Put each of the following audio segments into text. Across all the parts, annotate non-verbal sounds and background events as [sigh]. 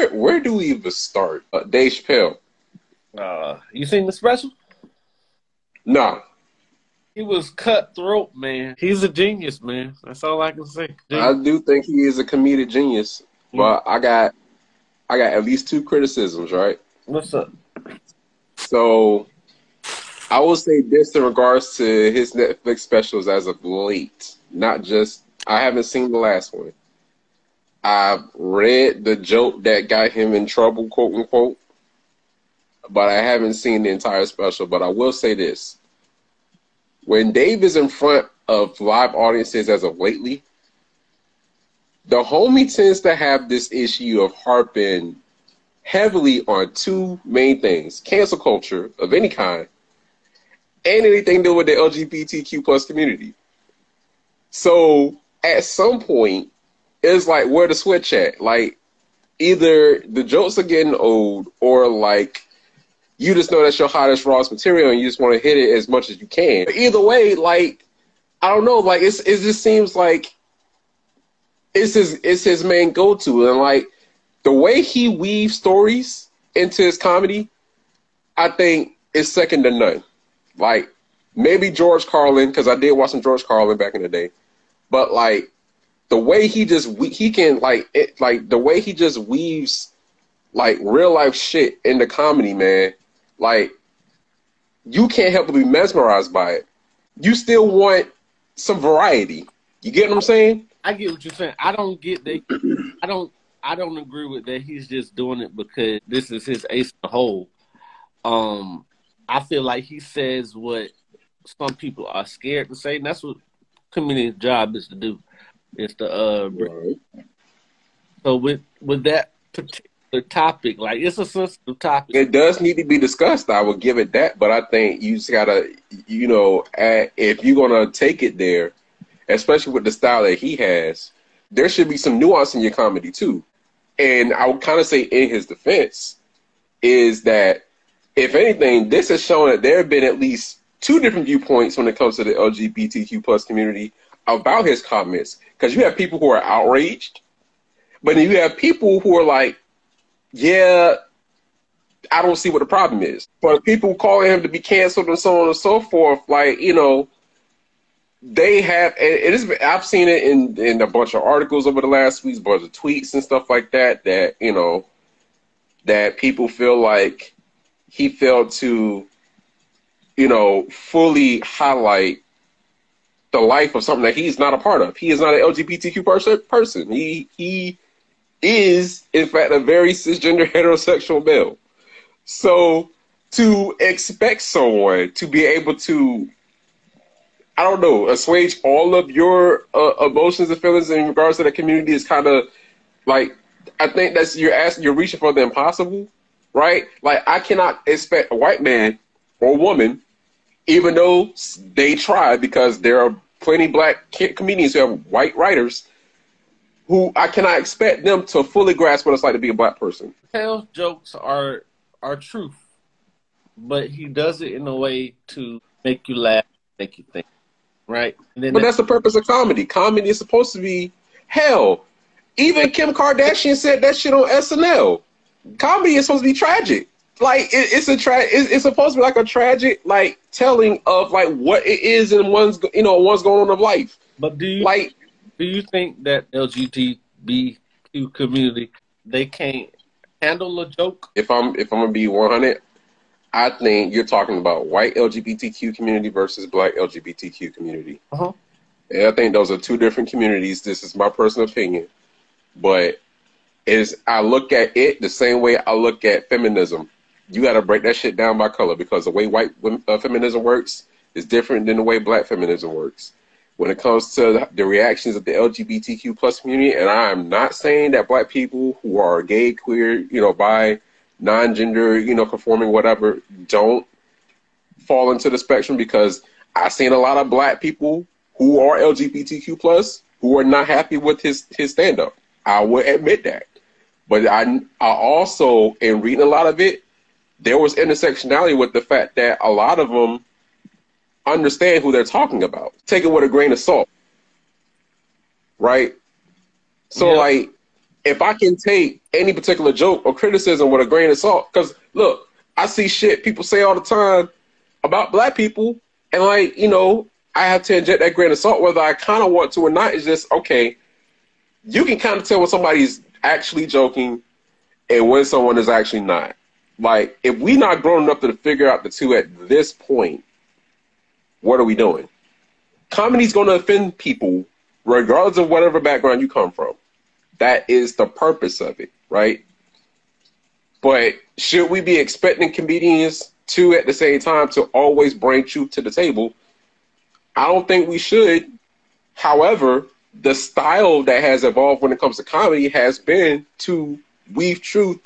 where where do we even start? Uh, Dave Chappelle. Uh, you seen the special? No. He was cutthroat, man. He's a genius, man. That's all I can say. I do think he is a comedic genius, but I got I got at least two criticisms, right? What's up? So I will say this in regards to his Netflix specials as of late. Not just I haven't seen the last one. I've read the joke that got him in trouble, quote unquote, but I haven't seen the entire special. But I will say this. When Dave is in front of live audiences as of lately, the homie tends to have this issue of harping heavily on two main things cancel culture of any kind and anything to do with the lgbtq plus community so at some point it's like where the switch at? Like either the jokes are getting old or like you just know that's your hottest rawest material and you just want to hit it as much as you can. But either way like i don't know like it's it just seems like it's his it's his main go to, and like the way he weaves stories into his comedy, I think is second to none. Like maybe George Carlin, because I did watch some George Carlin back in the day, but like the way he just we- he can like it like the way he just weaves like real life shit into comedy, man. Like you can't help but be mesmerized by it. You still want some variety. You get what I'm saying? I get what you're saying. I don't get that. I don't. I don't agree with that. He's just doing it because this is his ace in the hole. Um, I feel like he says what some people are scared to say, and that's what community job is to do. Is to uh. br- So with with that particular topic, like it's a sensitive topic. It does need to be discussed. I will give it that, but I think you just gotta, you know, if you're gonna take it there, especially with the style that he has, there should be some nuance in your comedy too. And I would kind of say, in his defense, is that if anything, this has shown that there have been at least two different viewpoints when it comes to the LGBTQ plus community about his comments. Because you have people who are outraged, but then you have people who are like, yeah, I don't see what the problem is. But people calling him to be canceled and so on and so forth, like, you know, they have it is I've seen it in in a bunch of articles over the last weeks, bunch of tweets and stuff like that, that, you know, that people feel like he failed to, you know, fully highlight the life of something that he's not a part of. He is not an LGBTQ person person. He he is in fact a very cisgender [laughs] heterosexual male. So to expect someone to be able to I don't know, assuage all of your uh, emotions and feelings in regards to the community is kind of like I think that's you're asking, you're reaching for the impossible, right? Like I cannot expect a white man or woman, even though they try, because there are plenty black comedians who have white writers, who I cannot expect them to fully grasp what it's like to be a black person. Chappelle's jokes are are truth, but he does it in a way to make you laugh, make you think, right? But that's the purpose of comedy. Comedy is supposed to be hell. Even Kim Kardashian said that shit on SNL. Comedy is supposed to be tragic. Like it, it's a tra- it's, it's supposed to be like a tragic like telling of like what it is and one's you know one's going on of life. but do you Like do you think that LGBTQ community they can't handle a joke? if I'm if I'm gonna be 100, I think you're talking about white LGBTQ community versus black LGBTQ community. Uh-huh. And I think those are two different communities. This is my personal opinion, but is I look at it the same way I look at feminism. You got to break that shit down by color because the way white wom- uh, feminism works is different than the way black feminism works. When it comes to the reactions of the LGBTQ plus community, and I am not saying that black people who are gay, queer, you know, bi, non-gender, you know, conforming, whatever, don't fall into the spectrum because I've seen a lot of black people who are LGBTQ plus who are not happy with his his stand up. I will admit that. But I I also in reading a lot of it, there was intersectionality with the fact that a lot of them understand who they're talking about. Take it with a grain of salt. Right? So Yeah. like if I can take any particular joke or criticism with a grain of salt. Because look, I see shit people say all the time about black people, and like you know, I have to inject that grain of salt whether I kind of want to or not. Is just okay. You can kind of tell when somebody's actually joking and when someone is actually not. Like, if we're not grown enough to figure out the two at this point, what are we doing? Comedy's going to offend people regardless of whatever background you come from. That is the purpose of it, right? But should we be expecting comedians to, at the same time, to always bring truth to the table? I don't think we should. However, the style that has evolved when it comes to comedy has been to weave truth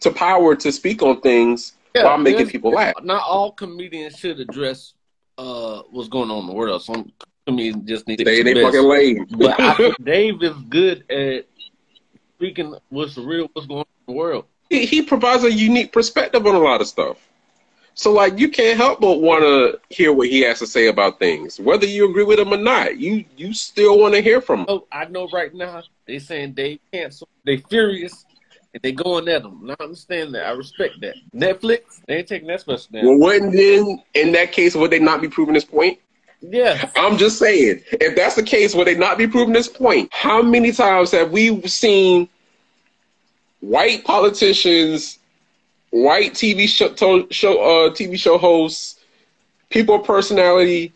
to power to speak on things yeah, while making people laugh. Not all comedians should address uh, what's going on in the world. Some comedians just need to they they fucking lame. but I [laughs] Dave is good at speaking what's real, what's going on in the world. He, he provides a unique perspective on a lot of stuff. So like you can't help but want to hear what he has to say about things, whether you agree with him or not. You you still want to hear from him. Oh, I know right now they saying they cancel, they furious, they going at them. I understand that. I respect that. Netflix, they ain't taking that special down. Well, wouldn't then in that case would they not be proving this point? Yeah. I'm just saying, if that's the case, would they not be proving this point? How many times have we seen white politicians white TV show, show uh, TV show hosts, people of personality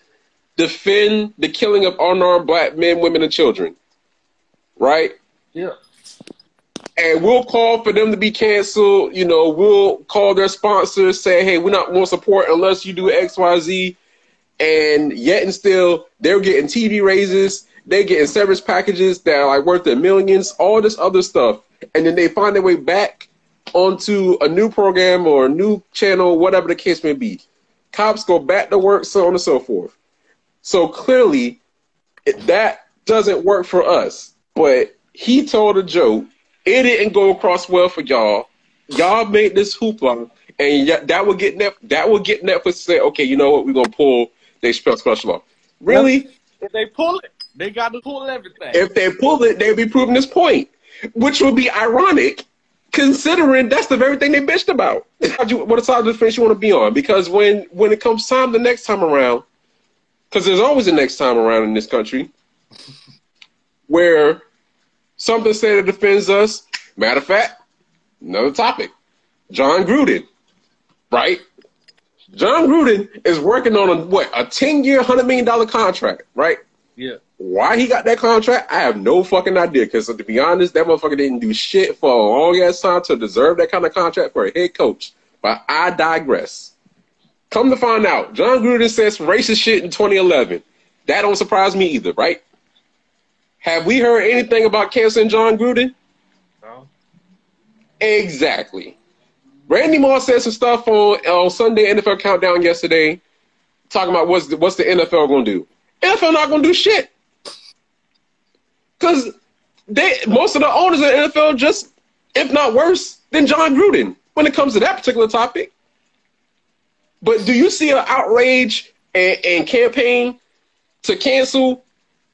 defend the killing of unarmed black men, women, and children. Right? Yeah. And we'll call for them to be canceled. You know, we'll call their sponsors, say, hey, we're not going to support unless you do X, Y, Z. And yet and still, they're getting TV raises. They're getting service packages that are like worth their millions, all this other stuff. And then they find their way back onto a new program or a new channel, whatever the case may be. Cops go back to work, so on and so forth. So clearly, that doesn't work for us. But he told a joke. It didn't go across well for y'all. Y'all made this hoopla, and that would get Netflix, that would get Netflix to say, okay, you know what, we're gonna pull the special off. Really? If they pull it, they got to pull everything. If they pull it, they'd be proving this point, which would be ironic considering that's the very thing they bitched about. what side of the fence you want to be on? Because when when it comes time the next time around, because there's always a next time around in this country, where something said that defends us. Matter of fact, another topic, Jon Gruden, right? Jon Gruden is working on a what a ten year, hundred million dollar contract, right? Yeah. Why he got that contract, I have no fucking idea. Because to be honest, that motherfucker didn't do shit for a long ass time to deserve that kind of contract for a head coach. But I digress. Come to find out, Jon Gruden says racist shit in 2011. That don't surprise me either, right? Have we heard anything about canceling Jon Gruden? No. Exactly. Randy Moss said some stuff on on Sunday NFL Countdown yesterday, talking about what's the, what's the NFL going to do. NFL not going to do shit. Because they most of the owners of the NFL just, if not worse, than Jon Gruden when it comes to that particular topic. But do you see an outrage and, and campaign to cancel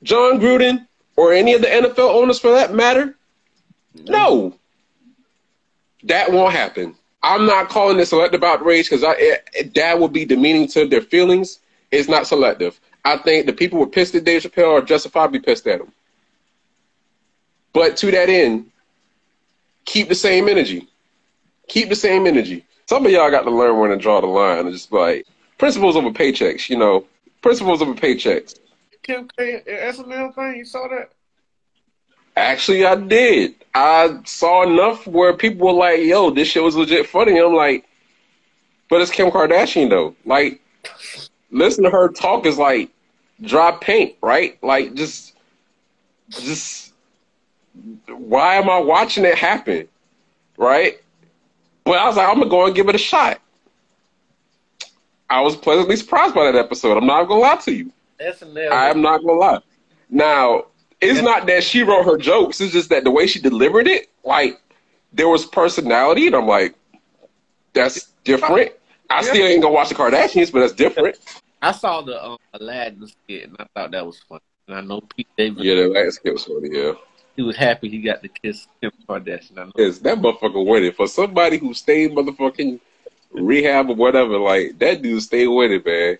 Jon Gruden or any of the NFL owners for that matter? No. That won't happen. I'm not calling this selective outrage because that would be demeaning to their feelings. It's not selective. I think the people who were pissed at Dave Chappelle are justifiably pissed at him. But to that end, keep the same energy. Keep the same energy. Some of y'all got to learn when to draw the line. It's just like principles over paychecks, you know. Principles over paychecks. Kim K SNL thing, you saw that? Actually, I did. I saw enough where people were like, "Yo, this shit was legit funny." I'm like, but it's Kim Kardashian though. Like, listen to her talk is like dry paint, right? Like, just, just why am I watching it happen? Right? But I was like, I'm gonna go and give it a shot. I was pleasantly surprised by that episode. I'm not gonna lie to you. I am not gonna lie. Now, it's not that she wrote her jokes, it's just that the way she delivered it, like there was personality, and I'm like, that's different. I still ain't gonna watch the Kardashians, but that's different. I saw the um, Aladdin skit, and I thought that was funny. And I know Pete Davidson. Yeah, the Aladdin skit was funny. Yeah. he was happy he got to kiss Kim Kardashian. I know. Yes, that motherfucker winning for somebody who stayed motherfucking rehab or whatever. Like that dude stayed winning, man.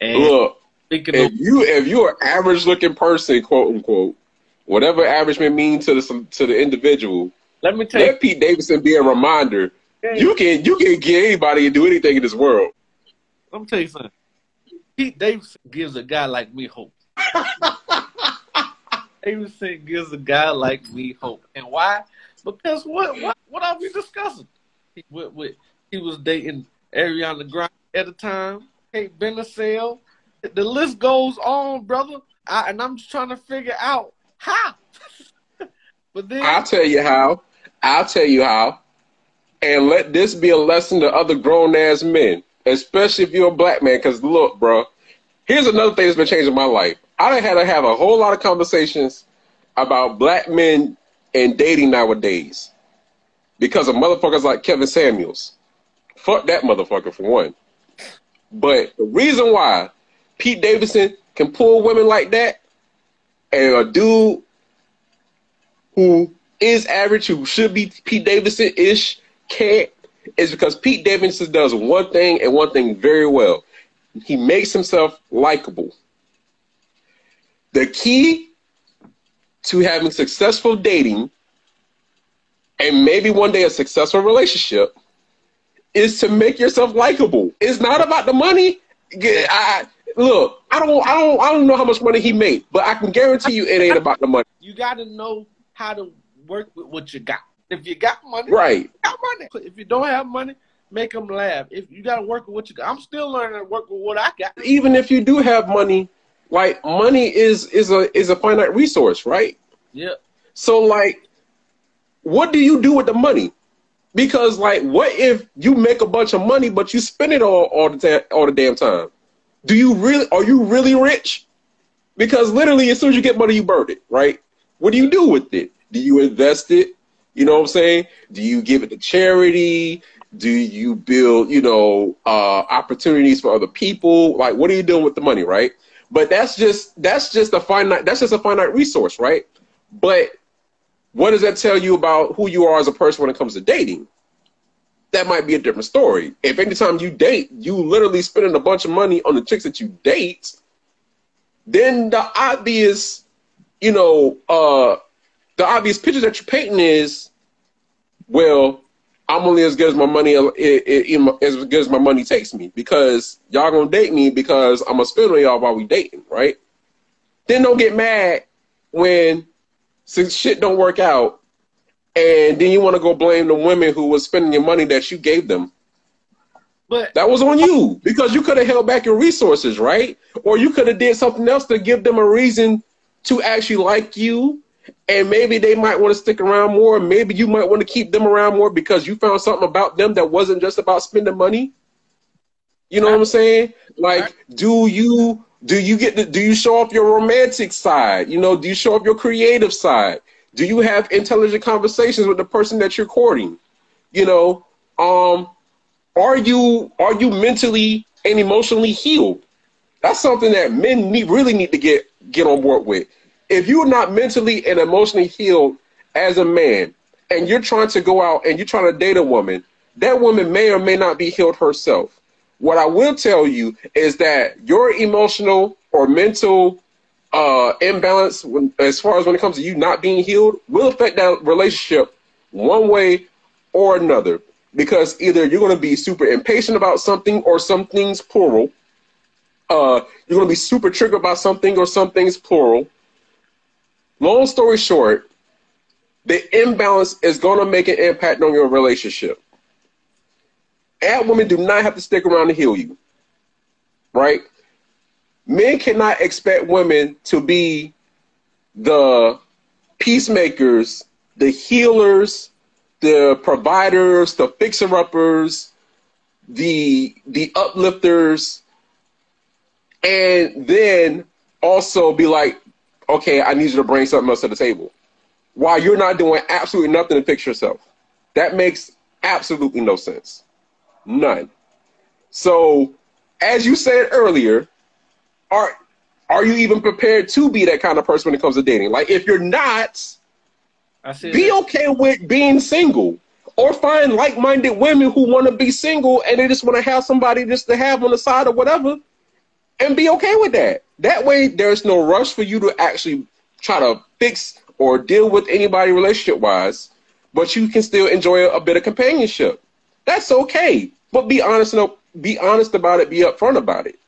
And Look, speaking if of, you if you're an average looking person, quote unquote, whatever average may mean to the to the individual, let me tell you, let Pete Davidson be a reminder. You can you can get anybody and do anything in this world. let me tell you something. Pete Davidson gives a guy like me hope. [laughs] Davidson gives a guy like me hope, and why? Because what what what are we discussing? He with, with he was dating Ariana Grande at the time, Kate Beckinsale. The list goes on, brother. I, and I'm just trying to figure out how. [laughs] but then I'll tell you how. I'll tell you how. And let this be a lesson to other grown ass men, especially if you're a black man. Because look, bro, here's another thing that's been changing my life. I had to have a whole lot of conversations about black men and dating nowadays because of motherfuckers like Kevin Samuels. Fuck that motherfucker for one. But the reason why Pete Davidson can pull women like that and a dude who is average, who should be Pete Davidson ish, can't, is because Pete Davidson does one thing and one thing very well. He makes himself likable. The key to having successful dating and maybe one day a successful relationship is to make yourself likable. It's not about the money. I, look, I don't, I don't, I don't know how much money he made, but I can guarantee you it ain't about the money. you got to know how to work with what you got. If you got money, Right. got money. If you don't have money, make them laugh. If you got to work with what you got, I'm still learning to work with what I got. Even if you do have money, like money is is a is a finite resource, right? Yeah. So like, what do you do with the money? Because like, what if you make a bunch of money but you spend it all all the ta- all the damn time? Do you really? Are you really rich? Because literally, as soon as you get money, you burn it, right? What do you do with it? Do you invest it? You know what I'm saying? Do you give it to charity? Do you build, you know, uh, opportunities for other people? Like, what are you doing with the money, right? But that's just that's just a finite that's just a finite resource, right? But what does that tell you about who you are as a person when it comes to dating? That might be a different story. If anytime you date, you literally spending a bunch of money on the chicks that you date, then the obvious, you know, uh, the obvious picture that you're painting is, well, I'm only as good as my money as good as my money takes me because y'all gonna date me because I'm gonna spend on y'all while we dating, right? Then don't get mad when some shit don't work out, and then you want to go blame the women who was spending your money that you gave them. But That was on you because you could have held back your resources, right? Or you could have did something else to give them a reason to actually like you. And maybe they might want to stick around more. Maybe you might want to keep them around more because you found something about them that wasn't just about spending money. You know what I'm saying? Like, do you do you get the, do you show off your romantic side? You know, do you show off your creative side? Do you have intelligent conversations with the person that you're courting? You know, um, are you are you mentally and emotionally healed? That's something that men need really need to get get on board with. If you're not mentally and emotionally healed as a man, and you're trying to go out and you're trying to date a woman, that woman may or may not be healed herself. What I will tell you is that your emotional or mental uh, imbalance, when, as far as when it comes to you not being healed, will affect that relationship one way or another. Because either you're going to be super impatient about something or some things plural. Uh, you're going to be super triggered about something or some things plural. Long story short, the imbalance is going to make an impact on your relationship. And women do not have to stick around to heal you, right? Men cannot expect women to be the peacemakers, the healers, the providers, the fixer-uppers, the the uplifters, and then also be like, okay, I need you to bring something else to the table. While you're not doing absolutely nothing to fix yourself. That makes absolutely no sense. None. So, as you said earlier, are are you even prepared to be that kind of person when it comes to dating? Like, if you're not, be that. okay with being single or find like-minded women who want to be single and they just want to have somebody just to have on the side or whatever and be okay with that that way there's no rush for you to actually try to fix or deal with anybody relationship wise but you can still enjoy a, bit of companionship that's okay but be honest and be honest about it be upfront about it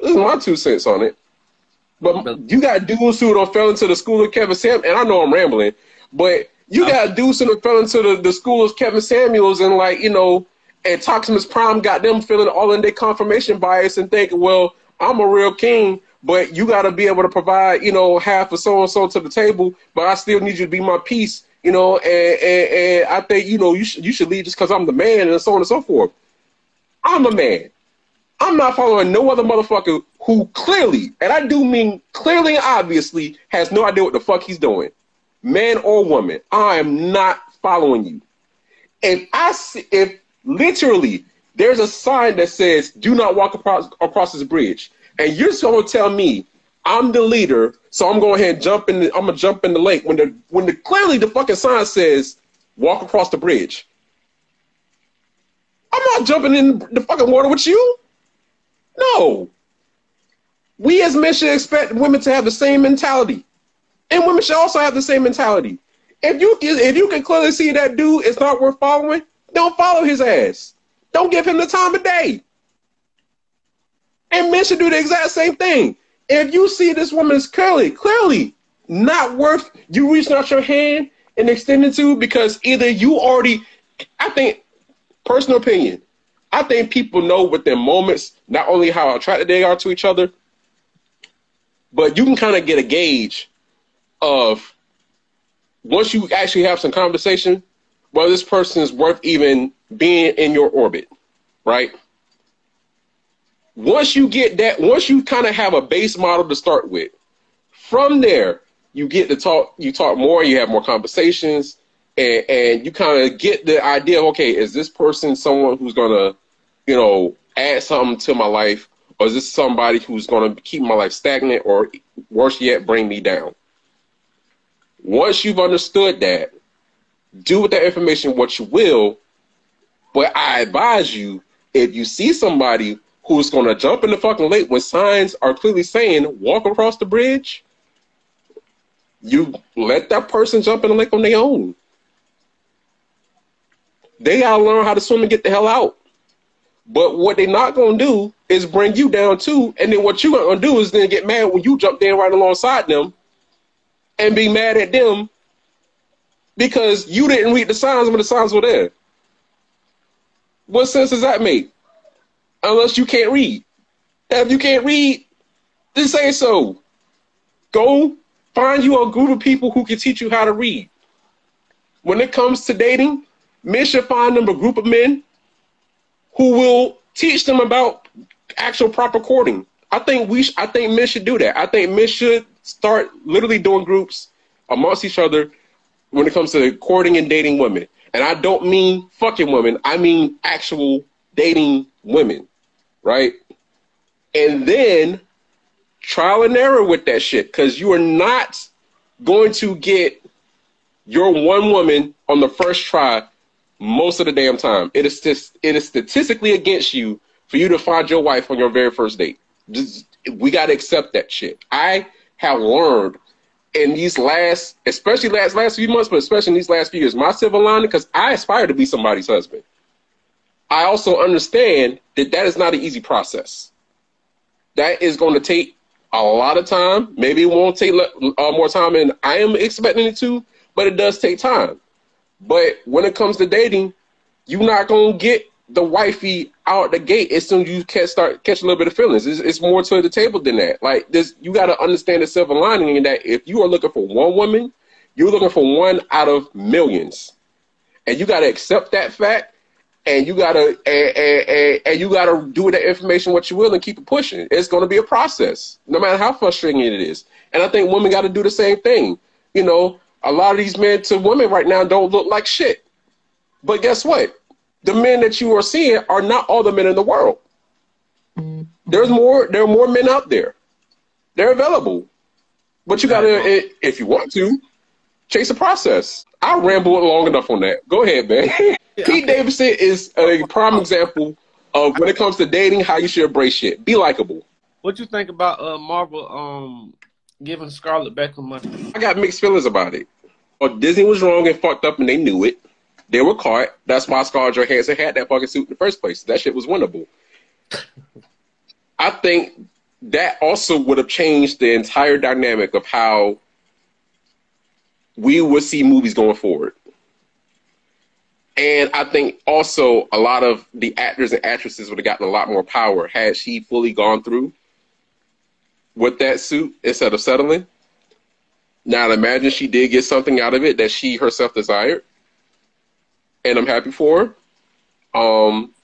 this is my two cents on it but you got dudes who don't fell into the school of Kevin Sam, and I know I'm rambling, but you got dudes who don't fell into the, the school of Kevin Samuels and like, you know, and Toximus Prime got them feeling all in their confirmation bias and thinking, well, I'm a real king, but you got to be able to provide, you know, half of so and so to the table, but I still need you to be my piece, you know, and, and, and I think, you know, you, sh- you should lead just because I'm the man and so on and so forth. I'm a man. I'm not following no other motherfucker who clearly, and I do mean clearly and obviously, has no idea what the fuck he's doing, man or woman. I am not following you. If I see, if literally there's a sign that says "Do not walk across across this bridge," and you're just gonna tell me I'm the leader, so I'm going ahead and jump in. The, I'm gonna jump in the lake when the when the clearly the fucking sign says "Walk across the bridge." I'm not jumping in the fucking water with you. No. We as men should expect women to have the same mentality. And women should also have the same mentality. If you if you can clearly see that dude is not worth following, don't follow his ass. Don't give him the time of day. And men should do the exact same thing. If you see this woman is clearly, clearly not worth you reaching out your hand and extending to because either you already, I think, personal opinion, I think people know within moments not only how attracted they are to each other, but you can kind of get a gauge of once you actually have some conversation, whether this person is worth even being in your orbit, right? Once you get that, once you kind of have a base model to start with, from there you get to talk. You talk more. You have more conversations and, and you kind of get the idea of okay, is this person someone who's gonna, you know, add something to my life, or is this somebody who's gonna keep my life stagnant, or worse yet, bring me down? Once you've understood that, do with that information what you will. But I advise you, if you see somebody who's gonna jump in the fucking lake when signs are clearly saying walk across the bridge, you let that person jump in the lake on their own. They gotta learn how to swim and get the hell out. But what they're not gonna do is bring you down too, and then what you're gonna do is then get mad when you jump down right alongside them and be mad at them because you didn't read the signs when the signs were there. What sense does that make? Unless you can't read. if you can't read, then say so. Go find you a group of people who can teach you how to read. When it comes to dating, men should find them a group of men who will teach them about actual proper courting. I think we, sh- I think men should do that. I think men should start literally doing groups amongst each other when it comes to courting and dating women. And I don't mean fucking women. I mean actual dating women, right? And then trial and error with that shit because you are not going to get your one woman on the first try most of the damn time. It is just it is statistically against you for you to find your wife on your very first date. Just, we got to accept that shit. I have learned in these last, especially last last few months, but especially in these last few years, my silver lining because I aspire to be somebody's husband. I also understand that that is not an easy process. That is going to take a lot of time. Maybe it won't take uh, more time than I am expecting it to, but it does take time. But when it comes to dating, you're not gonna get the wifey out the gate as soon as you can start catch a little bit of feelings. It's, it's more to the table than that. Like this, you got to understand the silver lining in that if you are looking for one woman, you're looking for one out of millions, and you got to accept that fact. And you gotta and, and, and you gotta do with that information what you will and keep it pushing. It's gonna be a process, no matter how frustrating it is. And I think women got to do the same thing. You know, a lot of these men to women right now don't look like shit. But guess what? The men that you are seeing are not all the men in the world. There's more. There are more men out there. They're available, but you gotta, if you want to, chase the process. I rambled long enough on that. Go ahead, man. Yeah, [laughs] Pete okay. Davidson is a prime example of when it comes to dating, how you should embrace shit. Be likable. What you think about uh, Marvel um, giving Scarlett Beckham money? I got mixed feelings about it. Well, Disney was wrong and fucked up, and they knew it. They were caught. That's why Scarlett Johansson had that fucking suit in the first place. That shit was winnable. I think that also would have changed the entire dynamic of how we would see movies going forward. And I think also a lot of the actors and actresses would have gotten a lot more power had she fully gone through with that suit instead of settling. Now, imagine she did get something out of it that she herself desired, and I'm happy for her. Um,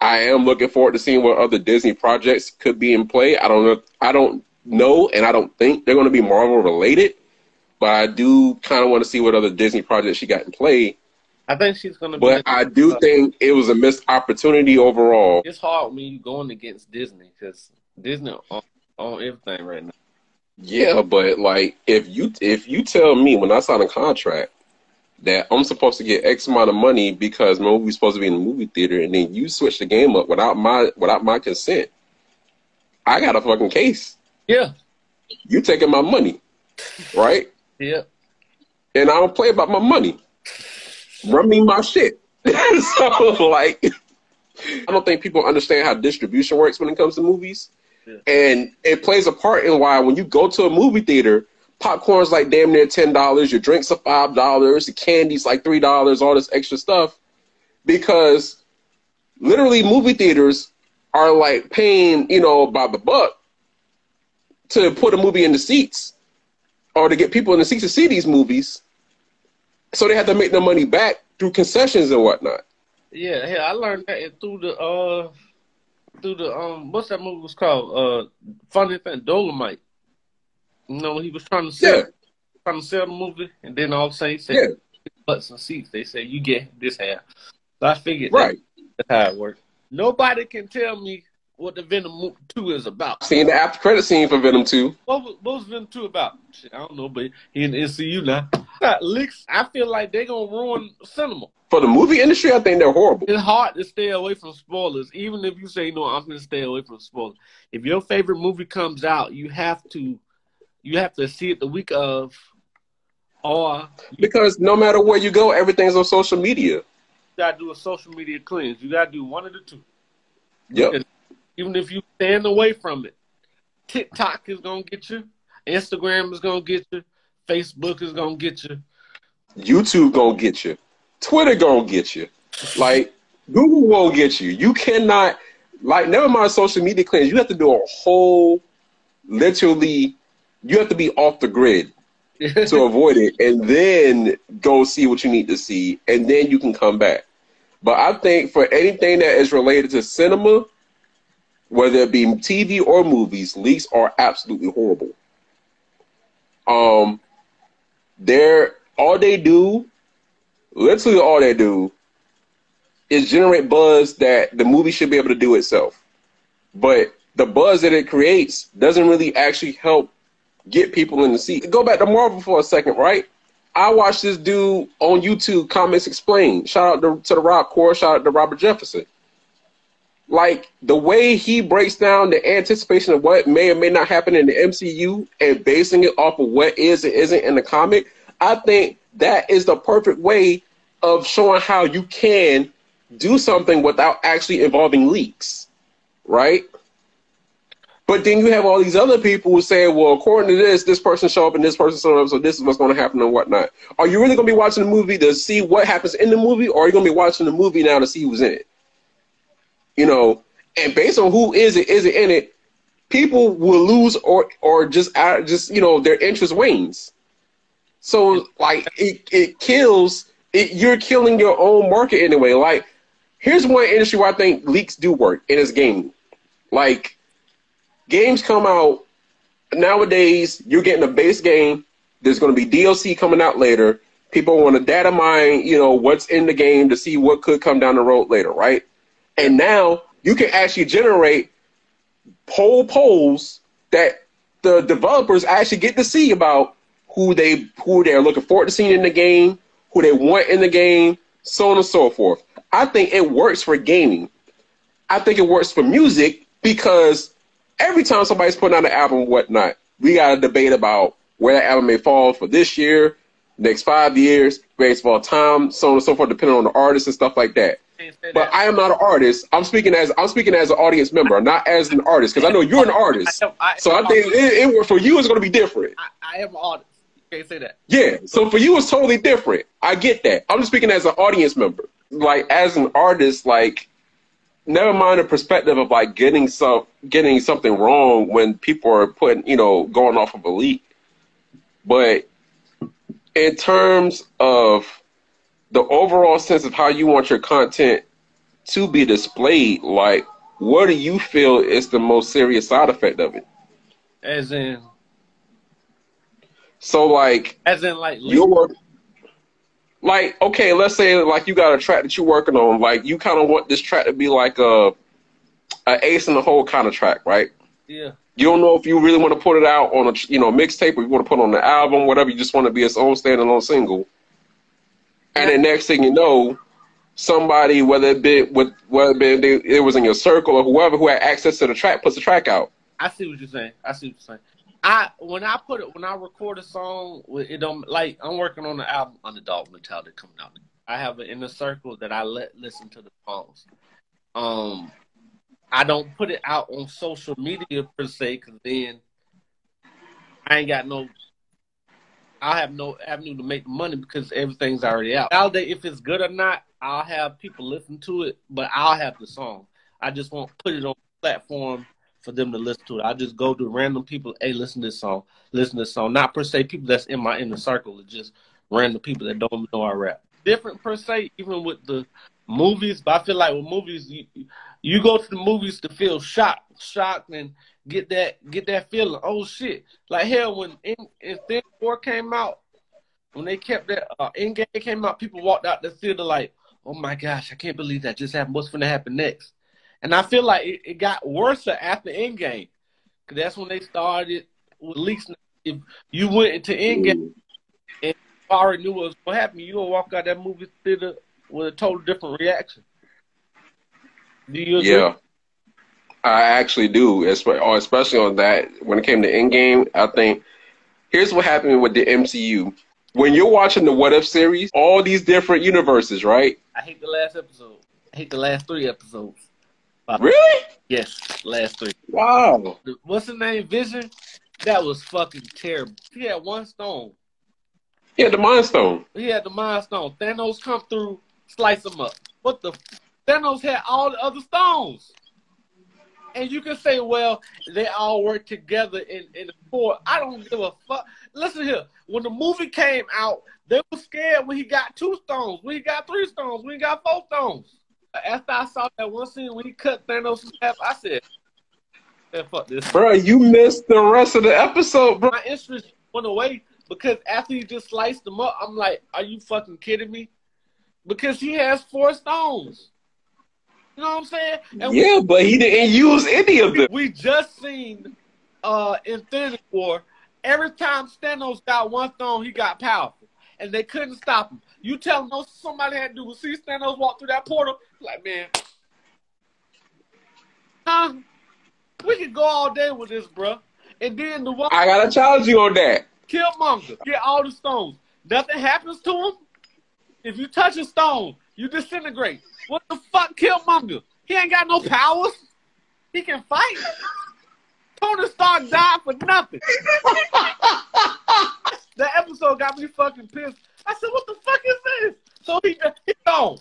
I am looking forward to seeing what other Disney projects could be in play. I don't know. I don't know, and I don't think they're going to be Marvel related. But I do kind of want to see what other Disney projects she got in play. I think she's going to. But I do uh, think it was a missed opportunity overall. It's hard when you're going against Disney because Disney on, everything right now. Yeah, but like if you if you tell me when I sign a contract that I'm supposed to get X amount of money because my movie's supposed to be in the movie theater, and then you switch the game up without my without my consent, I got a fucking case. Yeah, you taking my money, right? yeah, and I don't play about my money. Run me my shit. [laughs] so like, I don't think people understand how distribution works when it comes to movies, and it plays a part in why when you go to a movie theater popcorn's like damn near ten dollars. Your drinks are five dollars. The candy's like three dollars. All this extra stuff because literally movie theaters are like paying you know by the buck to put a movie in the seats or to get people in the seats to see these movies. So they have to make their money back through concessions and whatnot. Yeah, yeah, I learned that through the uh through the um what's that movie was called? Uh Funny Thing Dolemite. You know, he was trying to sell, yeah. trying to sell the movie, and then all of a sudden he said, yeah. "Butts and seats." They said, "You get this half." So I figured right. that's how it worked. Nobody can tell me what the Venom Two is about. Seeing the after credit scene for Venom Two. What was, what was Venom Two about? Shit, I don't know, but he in the MCU now. [laughs] Leaks. I feel like they're gonna ruin cinema. For the movie industry, I think they're horrible. It's hard to stay away from spoilers, even if you say no. I'm gonna stay away from spoilers. If your favorite movie comes out, you have to you have to see it the week of, or because no matter where you go, everything's on social media. You gotta do a social media cleanse. You gotta do one of the two. Yep. Even if you stand away from it, TikTok is gonna get you, Instagram is gonna get you, Facebook is gonna get you, YouTube gonna get you, Twitter gonna get you, like Google won't get you. You cannot like never mind social media cleanse. You have to do a whole literally you have to be off the grid [laughs] to avoid it, and then go see what you need to see, and then you can come back. But I think for anything that is related to cinema, whether it be TV or movies, leaks are absolutely horrible. Um, they're all they do, literally all they do, is generate buzz that the movie should be able to do itself. But the buzz that it creates doesn't really actually help get people in the seat. Go back to Marvel for a second, right? I watched this dude on YouTube, Comics Explained. Shout out to, to the Rob Core, shout out to Robert Jefferson. Like the way he breaks down the anticipation of what may or may not happen in the MCU and basing it off of what is and isn't in the comic, I think that is the perfect way of showing how you can do something without actually involving leaks, right? But then you have all these other people who say, well, according to this, this person show up and this person show up, so this is what's going to happen and whatnot. Are you really going to be watching the movie to see what happens in the movie, or are you going to be watching the movie now to see who's in it? You know, and based on who is it, is it in it, people will lose or or just just you know their interest wanes. So like it it kills it. You're killing your own market anyway. Like here's one industry where I think leaks do work, and it's gaming. Like games come out nowadays. You're getting a base game. There's going to be DLC coming out later. People want to data mine, you know, what's in the game to see what could come down the road later, right? And now you can actually generate poll polls that the developers actually get to see about who they who they're looking forward to seeing in the game, who they want in the game, so on and so forth. I think it works for gaming. I think it works for music because every time somebody's putting out an album whatnot, we got a debate about where that album may fall for this year, next five years, greatest of all time, so on and so forth, depending on the artist and stuff like that. But I am not an artist. I'm speaking as I'm speaking as an audience member, not as an artist, because I know you're an artist. so I think it, it, for you it's going to be different. I, I am an artist. You can't say that. Yeah. So for you it's totally different. I get that. I'm just speaking as an audience member. Like as an artist, like never mind the perspective of like getting some getting something wrong when people are putting you know going off of a leak, but in terms of the overall sense of how you want your content to be displayed, like what do you feel is the most serious side effect of it? As in, so like, as in like your like okay, let's say like you got a track that you're working on, like you kind of want this track to be like a, a ace in the hole kind of track, right? Yeah. You don't know if you really want to put it out on a you know mixtape or you want to put on the album, whatever. You just want to be its own standalone single. And then next thing you know, somebody, whether it be with whether it, be, it was in your circle or whoever who had access to the track, puts the track out. I see what you're saying. I see what you're saying. I when I put it when I record a song, it don't like I'm working on the album Underdog Mentality coming out. I have an inner circle that I let listen to the songs. Um, I don't put it out on social media per se, because then I ain't got no. I have no avenue to make money because everything's already out. Validate if it's good or not. I'll have people listen to it, but I'll have the song. I just won't put it on platform for them to listen to it. I just go to random people, hey, listen to this song, listen to this song. Not per se people that's in my inner circle, it's just random people that don't know I rap. Different per se, even with the movies, but I feel like with movies, you, you go to the movies to feel shocked, shocked, and get that get that feeling. Oh shit! Like hell, when in, Infinity War came out, when they kept that uh, Endgame came out, people walked out the theater like, oh my gosh, I can't believe that just happened. What's going to happen next? And I feel like it, it got worse after Endgame. Cause that's when they started with leaks. If you went into Endgame and already knew what was going to happen, you gonna walk out that movie theater with a total different reaction. Do you agree? Yeah. I actually do, oh, especially on that. When it came to Endgame, I think here's what happened with the MCU. When you're watching the What If series, all these different universes, right? I hate the last episode. I hate the last three episodes. Really? Yes, last three. Wow. What's the name? Vision. That was fucking terrible. He had one stone. He had the Mind Stone. He had the Mind Stone. Thanos come through, slice him up. What the? Thanos had all the other stones. And you can say, well, they all work together in, in the four. I don't give a fuck. Listen here. When the movie came out, they were scared when he got two stones, when he got three stones, when he got four stones after I saw that one scene when he cut Thanos in half, I said, "Man, fuck this." Bro, you missed the rest of the episode, bro. My interest went away because after he just sliced them up, I'm like, "Are you fucking kidding me?" Because he has four stones. You know what I'm saying? And yeah, we, but he didn't use any of them. We just seen uh Infinity War. Every time Thanos got one stone, he got powerful, and they couldn't stop him. You tell them somebody had to do see Thanos walk through that portal. Like, man, huh? We could go all day with this, bro. And then the one I gotta challenge you on that. Killmonger, get all the stones. Nothing happens to him. If you touch a stone, you disintegrate. What the fuck, Killmonger? He ain't got no powers. He can fight. Tony Stark died for nothing. [laughs] that episode got me fucking pissed. I said, what the fuck is this? So he, he gone.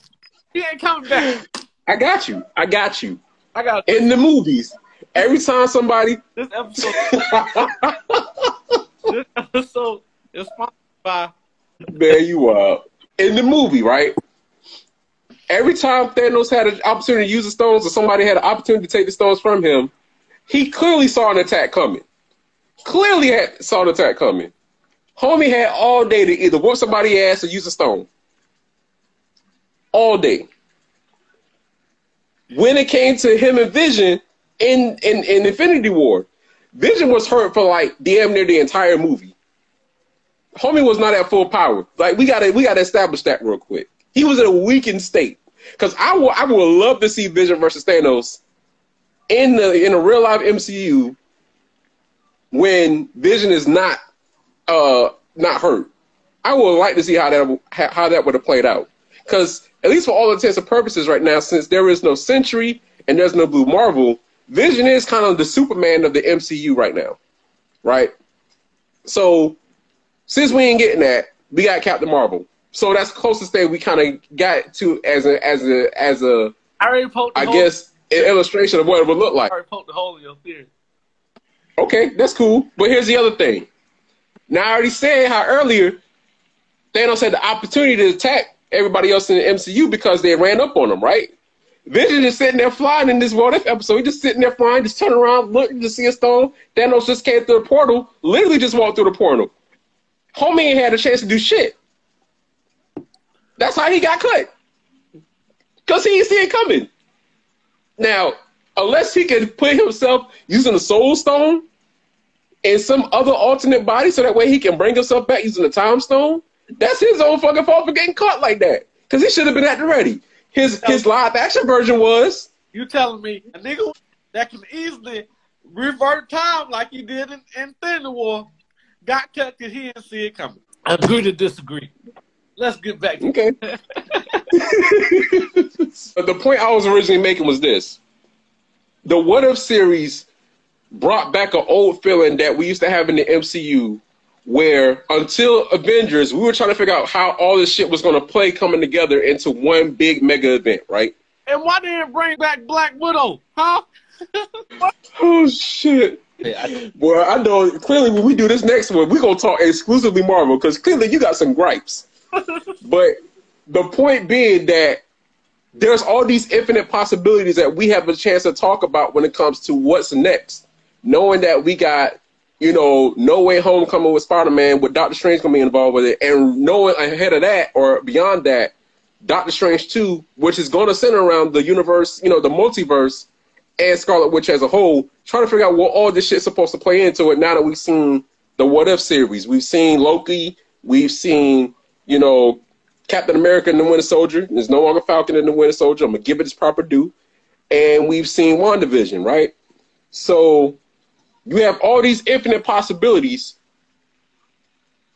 He ain't coming back. I got you. I got you. I got you. In the movies, every time somebody. This episode. this episode is sponsored by. [laughs] There you are. In the movie, right? Every time Thanos had an opportunity to use the stones, or somebody had an opportunity to take the stones from him, he clearly saw an attack coming. Clearly had, saw an attack coming. Homie had all day to either whoop somebody's ass or use a stone. All day. When it came to him and Vision in, in, in Infinity War, Vision was hurt for like damn near the entire movie. homie was not at full power. Like we gotta we gotta establish that real quick. He was in a weakened state. Cause I will I would love to see Vision versus Thanos in the in a real life MCU when Vision is not uh not hurt. I would like to see how that how that would have played out. Because at least for all intents and purposes, right now, since there is no Sentry and there's no Blue Marvel, Vision is kind of the Superman of the MCU right now, right? So since we ain't getting that, we got Captain Marvel. So that's the closest thing we kind of got to as a as a as a I already poked. I guess an illustration of what it would look like. I already poked the hole in your theory. Okay, that's cool. But here's the other thing. Now I already said how earlier Thanos had the opportunity to attack everybody else in the MCU because they ran up on him, right? Vision is sitting there flying in this What If episode. He just sitting there flying, just turning around, looking to see a stone. Thanos just came through the portal, literally just walked through the portal. Homie ain't had a chance to do shit. That's how he got cut. Because he didn't see it coming. Now, unless he can put himself using the soul stone and some other alternate body so that way he can bring himself back using the time stone, that's his own fucking fault for getting caught like that. Because he should have been at the ready. His his live action version was. You telling me a nigga that can easily revert time like he did in Thunder War got cut because he didn't see it coming. Agree to disagree. Let's get back. To okay. [laughs] but the point I was originally making was this: the What If series brought back an old feeling that we used to have in the MCU, where until Avengers, we were trying to figure out how all this shit was going to play coming together into one big mega event, right? And why didn't bring back Black Widow, huh? [laughs] oh shit. Boy, I know clearly when we do this next one, we're gonna talk exclusively Marvel because clearly you got some gripes. But the point being that there's all these infinite possibilities that we have a chance to talk about when it comes to what's next. Knowing that we got, you know, No Way Home coming with Spider Man, with Doctor Strange gonna be involved with it, and knowing ahead of that or beyond that, Doctor Strange 2, which is gonna center around the universe, you know, the multiverse and Scarlet Witch as a whole, trying to figure out what all this shit's supposed to play into it now that we've seen the What If series. We've seen Loki, we've seen, you know, Captain America and the Winter Soldier. There's no longer Falcon and the Winter Soldier. I'm gonna give it its proper due. And we've seen WandaVision, right? So you have all these infinite possibilities.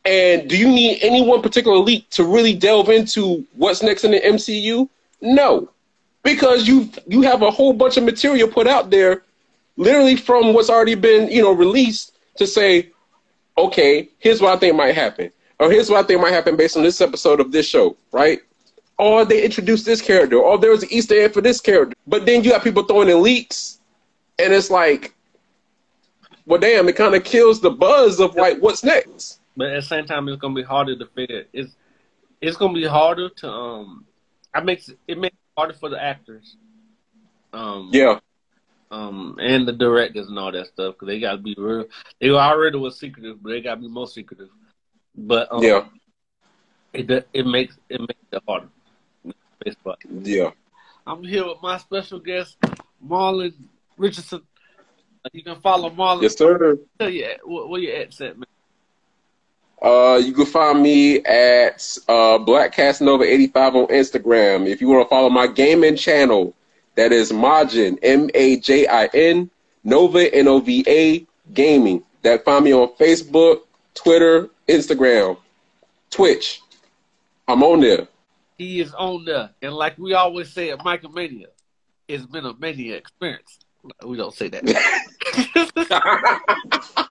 And do you need any one particular leak to really delve into what's next in the MCU? No because you you have a whole bunch of material put out there, literally from what's already been you know released to say, okay, here's what I think might happen, or here's what I think might happen based on this episode of this show, right? Or they introduced this character, or there was an Easter egg for this character, but then you got people throwing in leaks, and it's like, well, damn, it kind of kills the buzz of like what's next. But at the same time, it's gonna be harder to figure. It's it's gonna be harder to um. I makes it makes it harder for the actors. Um, yeah. Um, and the directors and all that stuff because they got to be real. They already were secretive, but they got to be more secretive. But um, yeah, it it makes it makes it harder. Baseball. Yeah. I'm here with my special guest, Marlon Richardson. You can follow Marlon. Yes, sir. Tell you where you at, set man. Uh, you can find me at uh, Black Casanova 85 on Instagram. If you want to follow my gaming channel, that is Majin, M A J I N, Nova, N O V A, Gaming. That find me on Facebook, Twitter, Instagram, Twitch. I'm on there. He is on there. And like we always say at Michael Mania, it's been a mania experience. We don't say that. [laughs] [laughs]